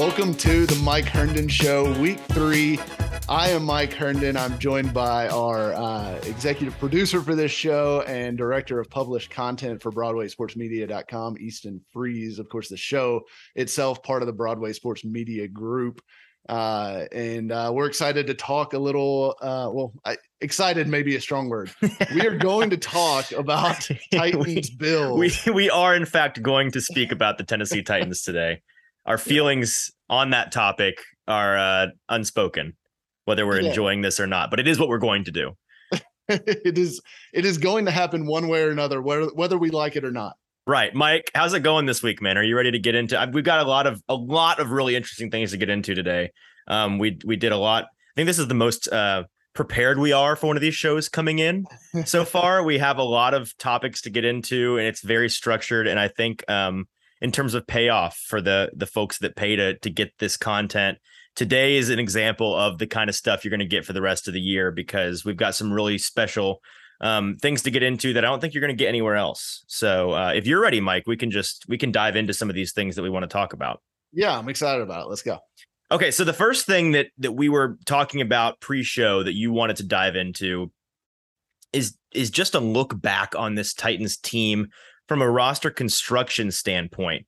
Welcome to the Mike Herndon Show, week three. I am Mike Herndon. I'm joined by our uh, executive producer for this show and director of published content for BroadwaySportsMedia.com, Easton Freeze. Of course, the show itself, part of the Broadway Sports Media Group. Uh, and uh, we're excited to talk a little. Uh, well, I, excited may be a strong word. We are going to talk about Titans Bills. We we are in fact going to speak about the Tennessee Titans today. Our feelings on that topic are uh, unspoken, whether we're Yeah. enjoying this or not. But it is what we're going to do. it is it is going to happen one way or another, whether whether we like it or not. Right, Mike. How's it going this week, man? Are you ready to get into? We've got a lot of a lot of really interesting things to get into today. Um, we we did a lot. I think this is the most uh, prepared we are for one of these shows coming in so far. We have a lot of topics to get into, and it's very structured. And I think um, in terms of payoff for the the folks that pay to to get this content, today is an example of the kind of stuff you're going to get for the rest of the year because we've got some really special um, things to get into that I don't think you're going to get anywhere else. So uh, if you're ready, Mike, we can just we can dive into some of these things that we want to talk about. Yeah, I'm excited about it. Let's go. Okay, so the first thing that that we were talking about pre-show that you wanted to dive into is is just a look back on this Titans team from a roster construction standpoint.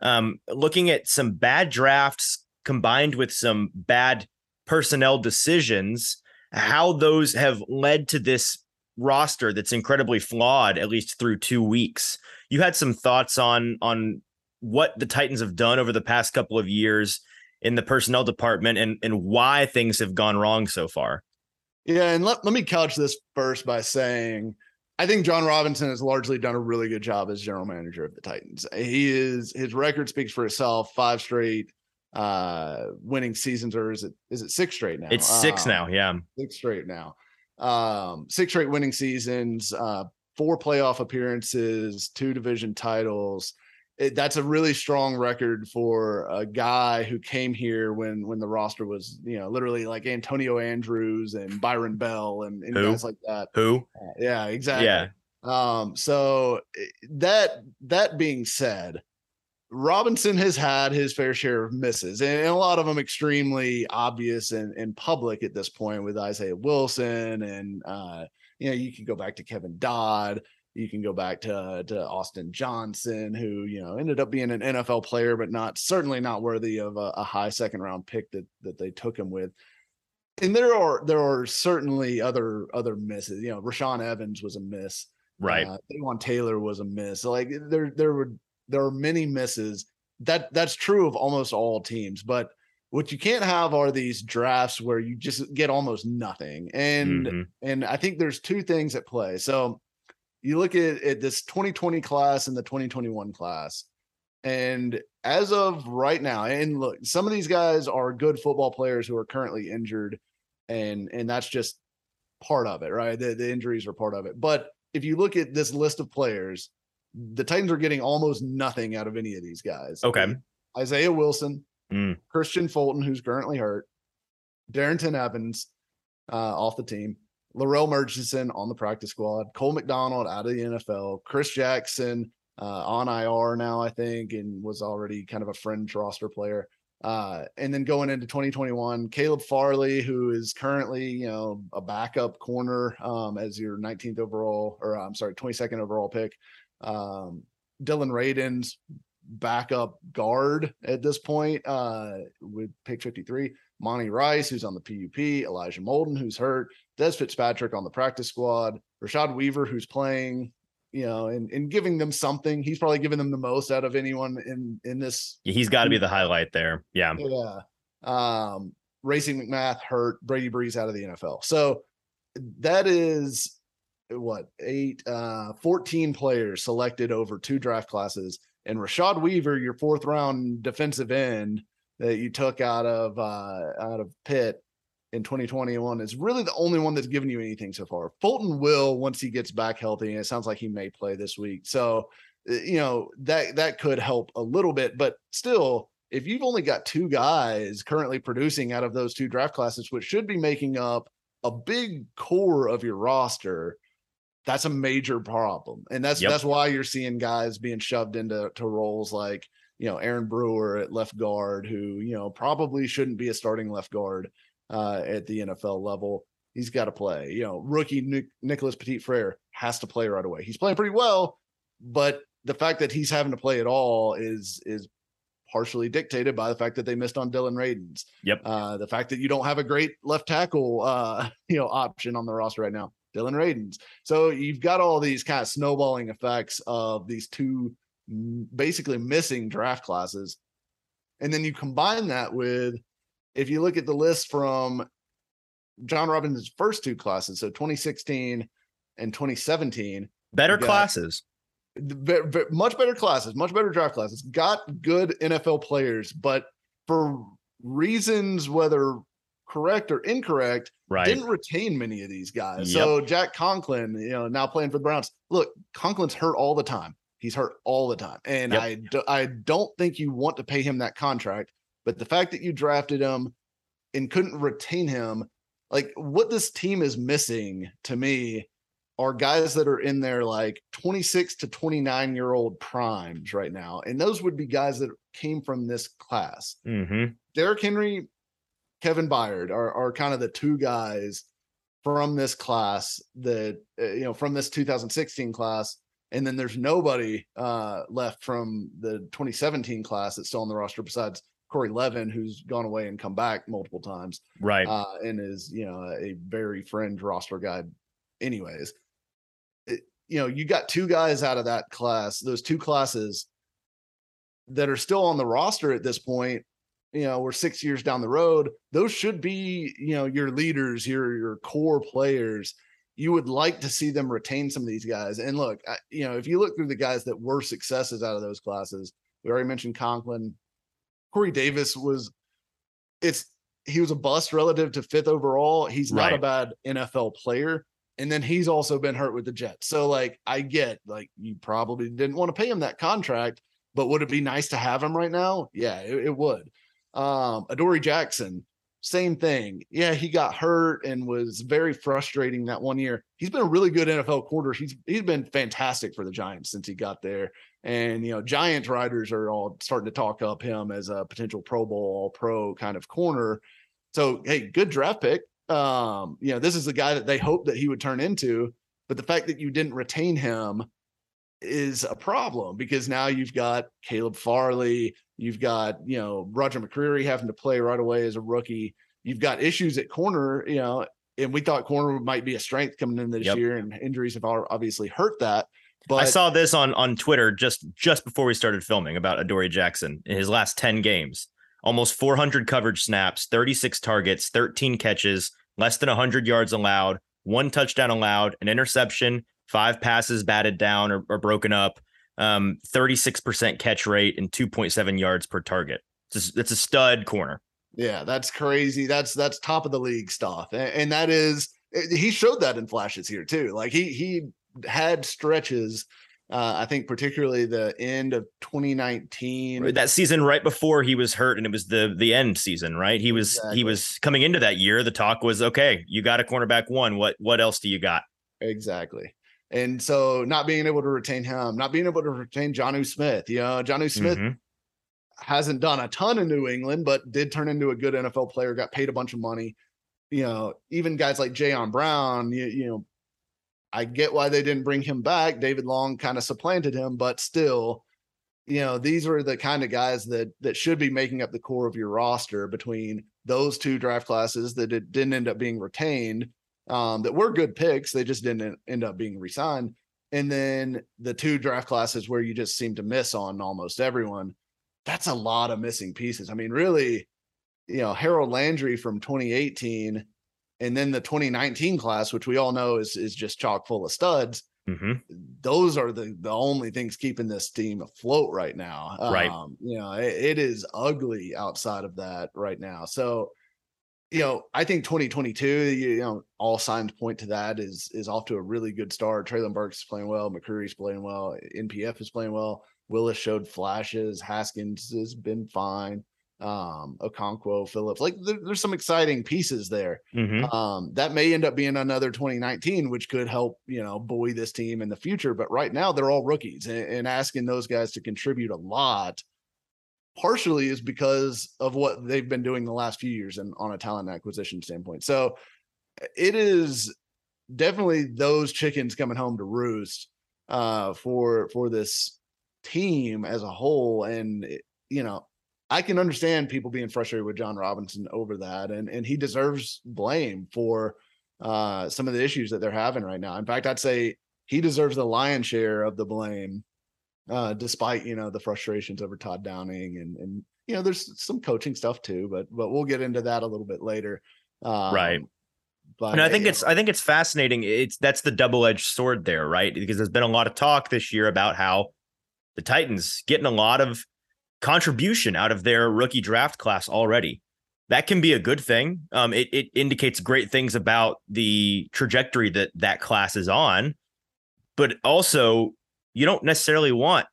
Um, looking at some bad drafts combined with some bad personnel decisions, how those have led to this roster that's incredibly flawed, at least through two weeks. You had some thoughts on on what the Titans have done over the past couple of years in the personnel department and and why things have gone wrong so far. Yeah, and let, let me couch this first by saying I think Jon Robinson has largely done a really good job as general manager of the Titans. He is his record speaks for itself. Five straight uh winning seasons, or is it is it six straight now? It's six Um, now, yeah. six straight now. Um, six straight winning seasons, uh, four playoff appearances, two division titles. It, that's a really strong record for a guy who came here when when the roster was, you know, literally like Antonio Andrews and Byron Bell and, and guys like that. Who? Yeah, exactly. Yeah. Um, so that that being said, Robinson has had his fair share of misses, and a lot of them extremely obvious and, and public at this point with Isaiah Wilson, and uh, you know, you can go back to Kevin Dodd, you can go back to to Austin Johnson, who you know ended up being an NFL player, but not certainly not worthy of a, a high second round pick that that they took him with. And there are there are certainly other other misses. You know, Rashaan Evans was a miss. Right. Uh, Dawan Taylor was a miss. Like there, there were there are many misses. That that's true of almost all teams. But what you can't have are these drafts where you just get almost nothing. And Mhm. and I think there's two things at play. So you look at, at this 2020 class and the 2021 class. And as of right now, and look, some of these guys are good football players who are currently injured, and and that's just part of it, right? The, the injuries are part of it. But if you look at this list of players, the Titans are getting almost nothing out of any of these guys. Okay. Isaiah Wilson, Mm. Kristian Fulton, who's currently hurt, Darrynton Evans uh, off the team, Larrell Murchison on the practice squad, Cole McDonald out of the NFL, Chris Jackson uh, on IR now, I think, and was already kind of a fringe roster player. Uh, and then going into 2021, Caleb Farley, who is currently, you know, a backup corner um, as your 19th overall, or I'm sorry, 22nd overall pick. Um, Dillon Radunz, backup guard at this point uh, with pick 53. Monty Rice, who's on the PUP, Elijah Molden, who's hurt, Dez Fitzpatrick on the practice squad, Rashad Weaver, who's playing, you know, and, and giving them something. He's probably giving them the most out of anyone in in this He's got to be the highlight there. Yeah. yeah. Um, Racey McMath hurt, Brady Breeze out of the NFL. So that is what eight, uh, 14 players selected over two draft classes. And Rashad Weaver, your fourth round defensive end that you took out of uh out of Pitt in 2021 is really the only one that's given you anything so far. Fulton will once he gets back healthy, and it sounds like he may play this week. So uh, you know that that could help a little bit, but still, if you've only got two guys currently producing out of those two draft classes, which should be making up a big core of your roster, that's a major problem. And that's Yep. that's why you're seeing guys being shoved into to roles like you know, Aaron Brewer at left guard, who, you know, probably shouldn't be a starting left guard uh, at the NFL level. He's got to play. You know, rookie Nic- Nicholas Petit Frere has to play right away. He's playing pretty well, but the fact that he's having to play at all is is partially dictated by the fact that they missed on Dillon Radunz. Yep. Uh, the fact that you don't have a great left tackle, uh, you know, option on the roster right now, Dillon Radunz. So you've got all these kind of snowballing effects of these two basically missing draft classes, and then you combine that with, if you look at the list from Jon Robinson's first two classes, so 2016 and 2017, better got- classes. much better classes, much better draft classes, got good NFL players, but for reasons whether correct or incorrect, Right. didn't retain many of these guys. So Jack Conklin, you know, now playing for the Browns. Look, Conklin's hurt all the time. He's hurt all the time, and Yep. I do, I don't think you want to pay him that contract. But the fact that you drafted him and couldn't retain him, like what this team is missing to me are guys that are in their like 26 to 29 year old primes right now. And those would be guys that came from this class. hmm Derrick Henry, Kevin Byard are, are kind of the two guys from this class that, uh, you know, from this 2016 class. And then there's nobody uh, left from the 2017 class that's still on the roster besides Corey Levin, who's gone away and come back multiple times Right. uh, and is you know a very fringe roster guy. Anyways, it, you know you got two guys out of that class, those two classes that are still on the roster at this point. You know, we're six years down the road. Those should be you know your leaders, your your core players. You would like to see them retain some of these guys. And look, I, you know, if you look through the guys that were successes out of those classes, we already mentioned Conklin. Corey Davis was it's he was a bust relative to fifth overall. He's not a bad NFL player. And then he's also been hurt with the Jets. So like I get like you probably didn't want to pay him that contract, but would it be nice to have him right now? Yeah, it, it would. Um Adoree Jackson, same thing. Yeah, he got hurt and was very frustrating that one year. He's been a really good NFL quarter. He's he's been fantastic for the Giants since he got there. And you know, Giants writers are all starting to talk up him as a potential Pro Bowl, all pro kind of corner. So hey, good draft pick. Um, you know, this is the guy that they hoped that he would turn into, but the fact that you didn't retain him is a problem because now you've got Caleb Farley, you've got, you know, Roger McCreary having to play right away as a rookie. You've got issues at corner, you know, and we thought corner might be a strength coming in this Yep. year, and injuries have obviously hurt that. But I saw this on on Twitter just just before we started filming about Adoree Jackson in his last 10 games. Almost 400 coverage snaps, 36 targets, 13 catches, less than 100 yards allowed, one touchdown allowed, an interception, five passes batted down or, or broken up, um, 36% catch rate, and 2.7 yards per target. It's a, it's a stud corner. Yeah, that's crazy. That's that's top of the league stuff, and, and that is eh, he showed that in flashes here too. Like he he had stretches. Uh, I think particularly the end of 2019. That season right before he was hurt, and it was the the end season, right? He was Exactly. he was coming into that year. The talk was okay. You got a cornerback one. What what else do you got? Exactly. And so not being able to retain him, not being able to retain Jonnu Smith, you know, Jonnu Smith Mhm. hasn't done a ton in New England, but did turn into a good NFL player, got paid a bunch of money. You know, even guys like Jayon Brown, you, you know, I get why they didn't bring him back. David Long kind of supplanted him, but still, you know, these are the kind of guys that that should be making up the core of your roster between those two draft classes that it didn't end up being retained, um, that were good picks. They just didn't end up being resigned. And then the two draft classes where you just seem to miss on almost everyone. That's a lot of missing pieces. I mean, really, you know, Harold Landry from 2018 and then the 2019 class, which we all know is is just chock full of studs. Mhm. Those are the the only things keeping this team afloat right now. Right. Um, you know, it, it is ugly outside of that right now. So, you know, I think 2022, you know, all signs point to that is is off to a really good start. Treylon Burks is playing well, McCreary's playing well, NPF is playing well. Willis showed flashes. Haskins has been fine. Um, Okonkwo, Phillips, like there- there's some exciting pieces there. Mhm. Um, that may end up being another 2019, which could help, you know, buoy this team in the future. But right now, they're all rookies, and, and asking those guys to contribute a lot partially is because of what they've been doing the last few years and on a talent acquisition standpoint. So it is definitely those chickens coming home to roost uh, for for this team as a whole. And you know, I can understand people being frustrated with Jon Robinson over that, and and he deserves blame for uh, some of the issues that they're having right now. In fact, I'd say he deserves the lion's share of the blame, uh, despite you know the frustrations over Todd Downing and and you know there's some coaching stuff too, but but we'll get into that a little bit later. Um, right. But and I think it's I think it's fascinating. It's that's the double edged sword there, right? Because there's been a lot of talk this year about how the Titans getting a lot of contribution out of their rookie draft class already. That can be a good thing. Um, it it indicates great things about the trajectory that that class is on, but also you don't necessarily want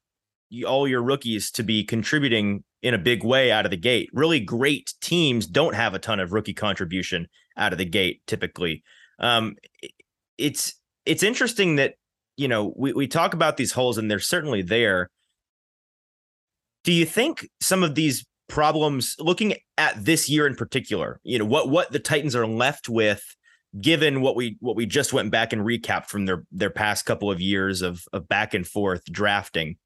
all your rookies to be contributing in a big way out of the gate. Really great teams don't have a ton of rookie contribution out of the gate typically. Um, it's it's interesting that you know we we talk about these holes and they're certainly there. Do you think some of these problems looking at this year in particular, you know, what what the Titans are left with given what we what we just went back and recapped from their their past couple of years of of back and forth drafting.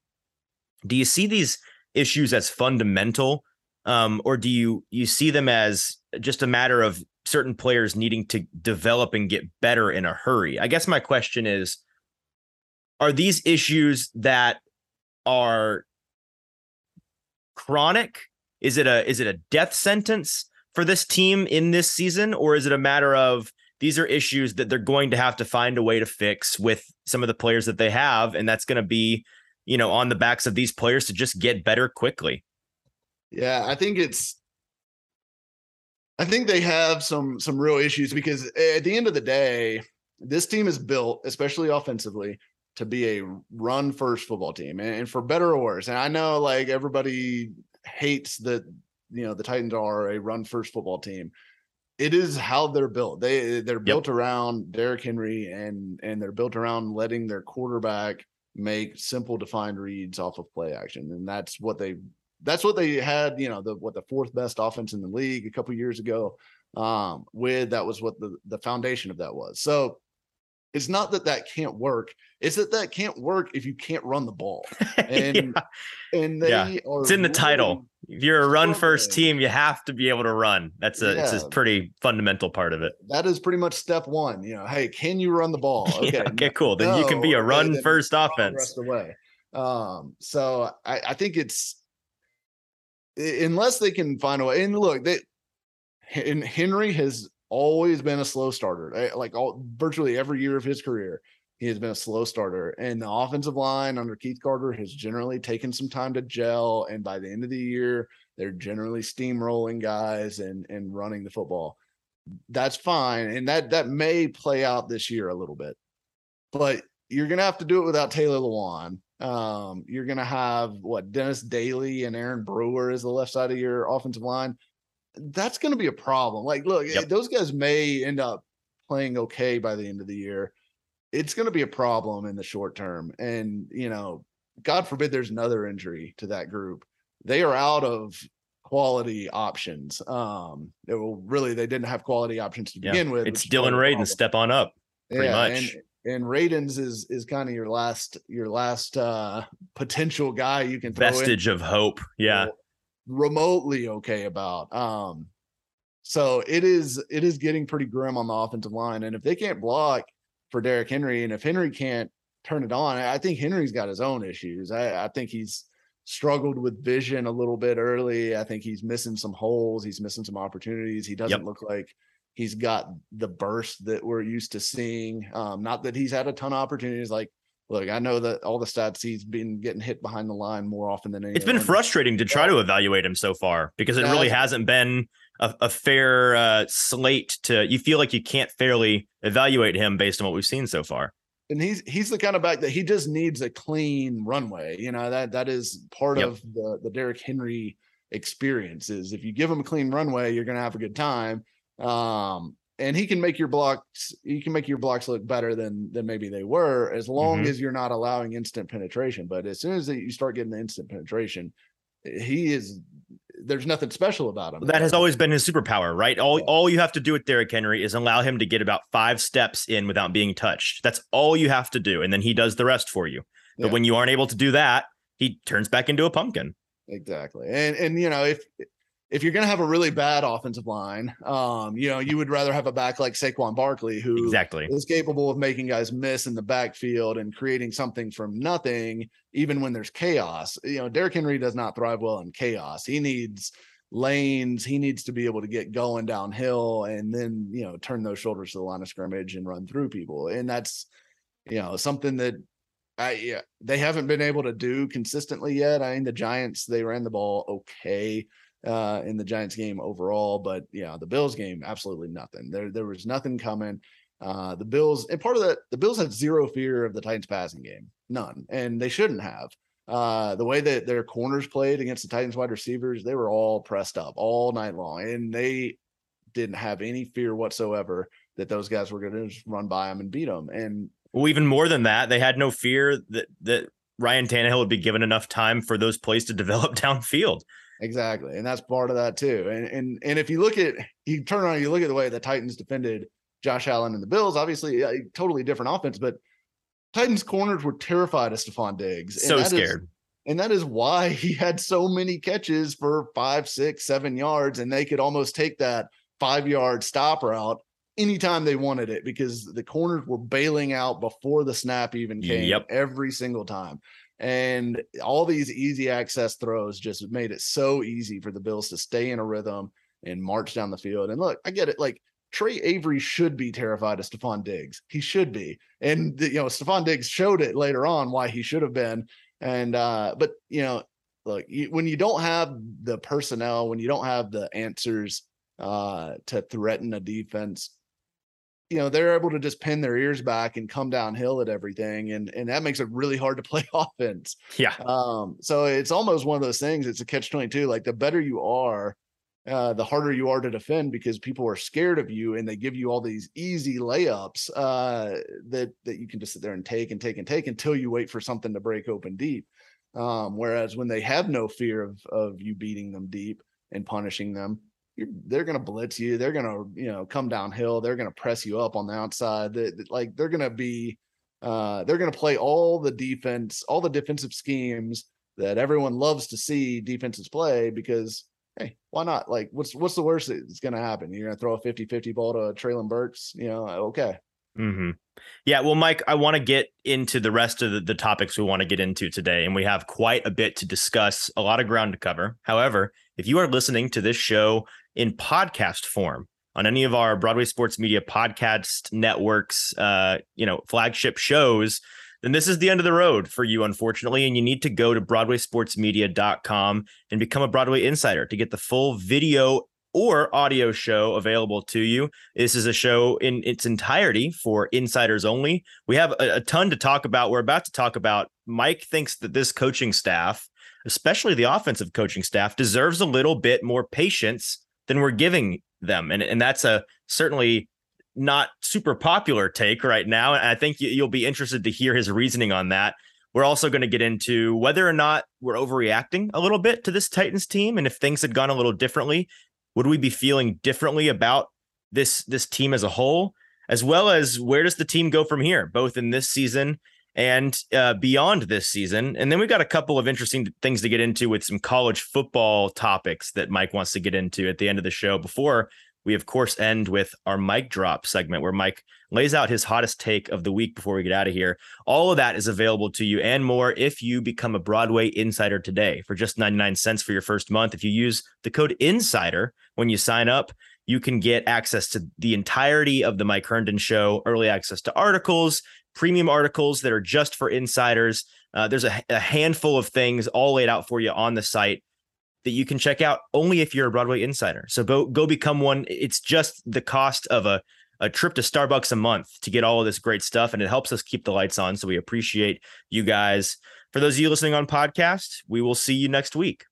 Do you see these issues as fundamental um, or do you you see them as just a matter of certain players needing to develop and get better in a hurry? I guess my question is are these issues that are chronic? Is it a is it a death sentence for this team in this season or is it a matter of these are issues that they're going to have to find a way to fix with some of the players that they have and that's going to be you know, on the backs of these players to just get better quickly. Yeah, I think it's I think they have some some real issues because at the end of the day, this team is built, especially offensively, to be a run first football team, and for better or worse. And I know like everybody hates that you know the Titans are a run first football team. It is how they're built. They they're built yep. around Derrick Henry and and they're built around letting their quarterback make simple defined reads off of play action and that's what they that's what they had you know the what the fourth best offense in the league a couple years ago um with that was what the the foundation of that was so it's not that that can't work it's that that can't work if you can't run the ball and yeah. and they yeah. it's in the title if you're a run first team, you have to be able to run. That's a yeah. it's a pretty fundamental part of it. That is pretty much step one. You know, hey, can you run the ball? Okay, yeah, okay, cool. Then no, you can be a run first offense. The way. Um, so I, I think it's unless they can find a way. And look, they and Henry has always been a slow starter, eh, like all virtually every year of his career. He has been a slow starter, and the offensive line under Keith Carter has generally taken some time to gel. And by the end of the year, they're generally steamrolling guys and and running the football. That's fine, and that that may play out this year a little bit, but you're gonna have to do it without Taylor Lewan. Um, you're gonna have what Dennis Daly and Aaron Brewer is the left side of your offensive line. That's gonna be a problem. Like, look, yep. those guys may end up playing okay by the end of the year it's going to be a problem in the short term. And, you know, God forbid there's another injury to that group. They are out of quality options. Um, it will really, they didn't have quality options to begin with. It's Dillon Radunz step on up pretty yeah, much. And, and Radunz is is kind of your last your last uh potential guy you can vestige of hope. Yeah. Remotely okay about. Um so it is it is getting pretty grim on the offensive line. And if they can't block, for Derrick Henry. And if Henry can't turn it on, I think Henry's got his own issues. I, I think he's struggled with vision a little bit early. I think he's missing some holes. He's missing some opportunities. He doesn't yep. look like he's got the burst that we're used to seeing. Um, not that he's had a ton of opportunities. Like, look, I know that all the stats he's been getting hit behind the line more often than anything. It's been frustrating to try to evaluate him so far because it really hasn't been a, a fair uh, slate to. You feel like you can't fairly evaluate him based on what we've seen so far. And he's he's the kind of back that he just needs a clean runway. You know that that is part yep. of the the Derrick Henry experience. Is if you give him a clean runway, you're going to have a good time. Um, and he can make your blocks he can make your blocks look better than than maybe they were as long mm-hmm. as you're not allowing instant penetration but as soon as you start getting the instant penetration he is there's nothing special about him. That has always been his superpower, right? All all you have to do with Derrick Henry is allow him to get about five steps in without being touched. That's all you have to do, and then he does the rest for you. But yeah. when you aren't able to do that, he turns back into a pumpkin. Exactly, and and you know if if you're going to have a really bad offensive line, um, you know, you would rather have a back like Saquon Barkley, who exactly is capable of making guys miss in the backfield and creating something from nothing, even when there's chaos. You know, Derrick Henry does not thrive well in chaos. He needs lanes. He needs to be able to get going downhill and then, you know, turn those shoulders to the line of scrimmage and run through people. And that's, you know, something that I yeah, they haven't been able to do consistently yet. I mean, the Giants, they ran the ball okay uh, in the Giants game overall, but yeah, the Bills game, absolutely nothing. There, there was nothing coming. Uh, the Bills, and part of that, the Bills had zero fear of the Titans passing game, none, and they shouldn't have. Uh, the way that their corners played against the Titans wide receivers, they were all pressed up all night long, and they didn't have any fear whatsoever that those guys were going to just run by them and beat them. And well, even more than that, they had no fear that that Ryan Tannehill would be given enough time for those plays to develop downfield. Exactly. And that's part of that too. And and and if you look at you turn around, you look at the way the Titans defended Josh Allen and the Bills, obviously a totally different offense, but Titans corners were terrified of Stefon Diggs. So scared. Is, and that is why he had so many catches for five, six, seven yards, and they could almost take that five yard stop route anytime they wanted it because the corners were bailing out before the snap even came yep. every single time. And all these easy access throws just made it so easy for the Bills to stay in a rhythm and march down the field. And look, I get it. Like Tre Avery should be terrified of Stefon Diggs. He should be. And you know, Stefon Diggs showed it later on why he should have been. And uh, but you know, look, you, when you don't have the personnel, when you don't have the answers uh to threaten a defense, you know they're able to just pin their ears back and come downhill at everything and and that makes it really hard to play offense yeah um so it's almost one of those things it's a catch 22 like the better you are uh, the harder you are to defend because people are scared of you and they give you all these easy layups uh, that that you can just sit there and take and take and take until you wait for something to break open deep. Um, whereas when they have no fear of of you beating them deep and punishing them, they're going to blitz you. They're going to, you know, come downhill. They're going to press you up on the outside. They, like they're going to be, uh, they're going to play all the defense, all the defensive schemes that everyone loves to see defenses play because, hey, why not? Like, what's what's the worst that's going to happen? You're going to throw a 50 50 ball to Treylon Burks, you know, okay. Mm-hmm. Yeah, well, Mike, I want to get into the rest of the, the topics we want to get into today, and we have quite a bit to discuss, a lot of ground to cover. However, if you are listening to this show in podcast form on any of our Broadway Sports Media podcast networks, uh, you know, flagship shows, then this is the end of the road for you, unfortunately. And you need to go to BroadwaySportsMedia.com and become a Broadway Insider to get the full video or audio show available to you. This is a show in its entirety for insiders only. We have a, a ton to talk about. We're about to talk about. Mike thinks that this coaching staff, especially the offensive coaching staff, deserves a little bit more patience than we're giving them. And, and that's a certainly not super popular take right now. And I think you'll be interested to hear his reasoning on that. We're also going to get into whether or not we're overreacting a little bit to this Titans team. And if things had gone a little differently, would we be feeling differently about this this team as a whole? As well as where does the team go from here, both in this season and uh, beyond this season. And then we've got a couple of interesting things to get into with some college football topics that Mike wants to get into at the end of the show before we, of course, end with our mic drop segment where Mike lays out his hottest take of the week before we get out of here. All of that is available to you and more if you become a Broadway Insider today for just 99 cents for your first month. If you use the code INSIDER when you sign up, you can get access to the entirety of the Mike Herndon show, early access to articles, premium articles that are just for insiders. Uh, there's a, a handful of things all laid out for you on the site that you can check out only if you're a Broadway insider. So go go become one. It's just the cost of a a trip to Starbucks a month to get all of this great stuff, and it helps us keep the lights on. So we appreciate you guys. For those of you listening on podcast, we will see you next week.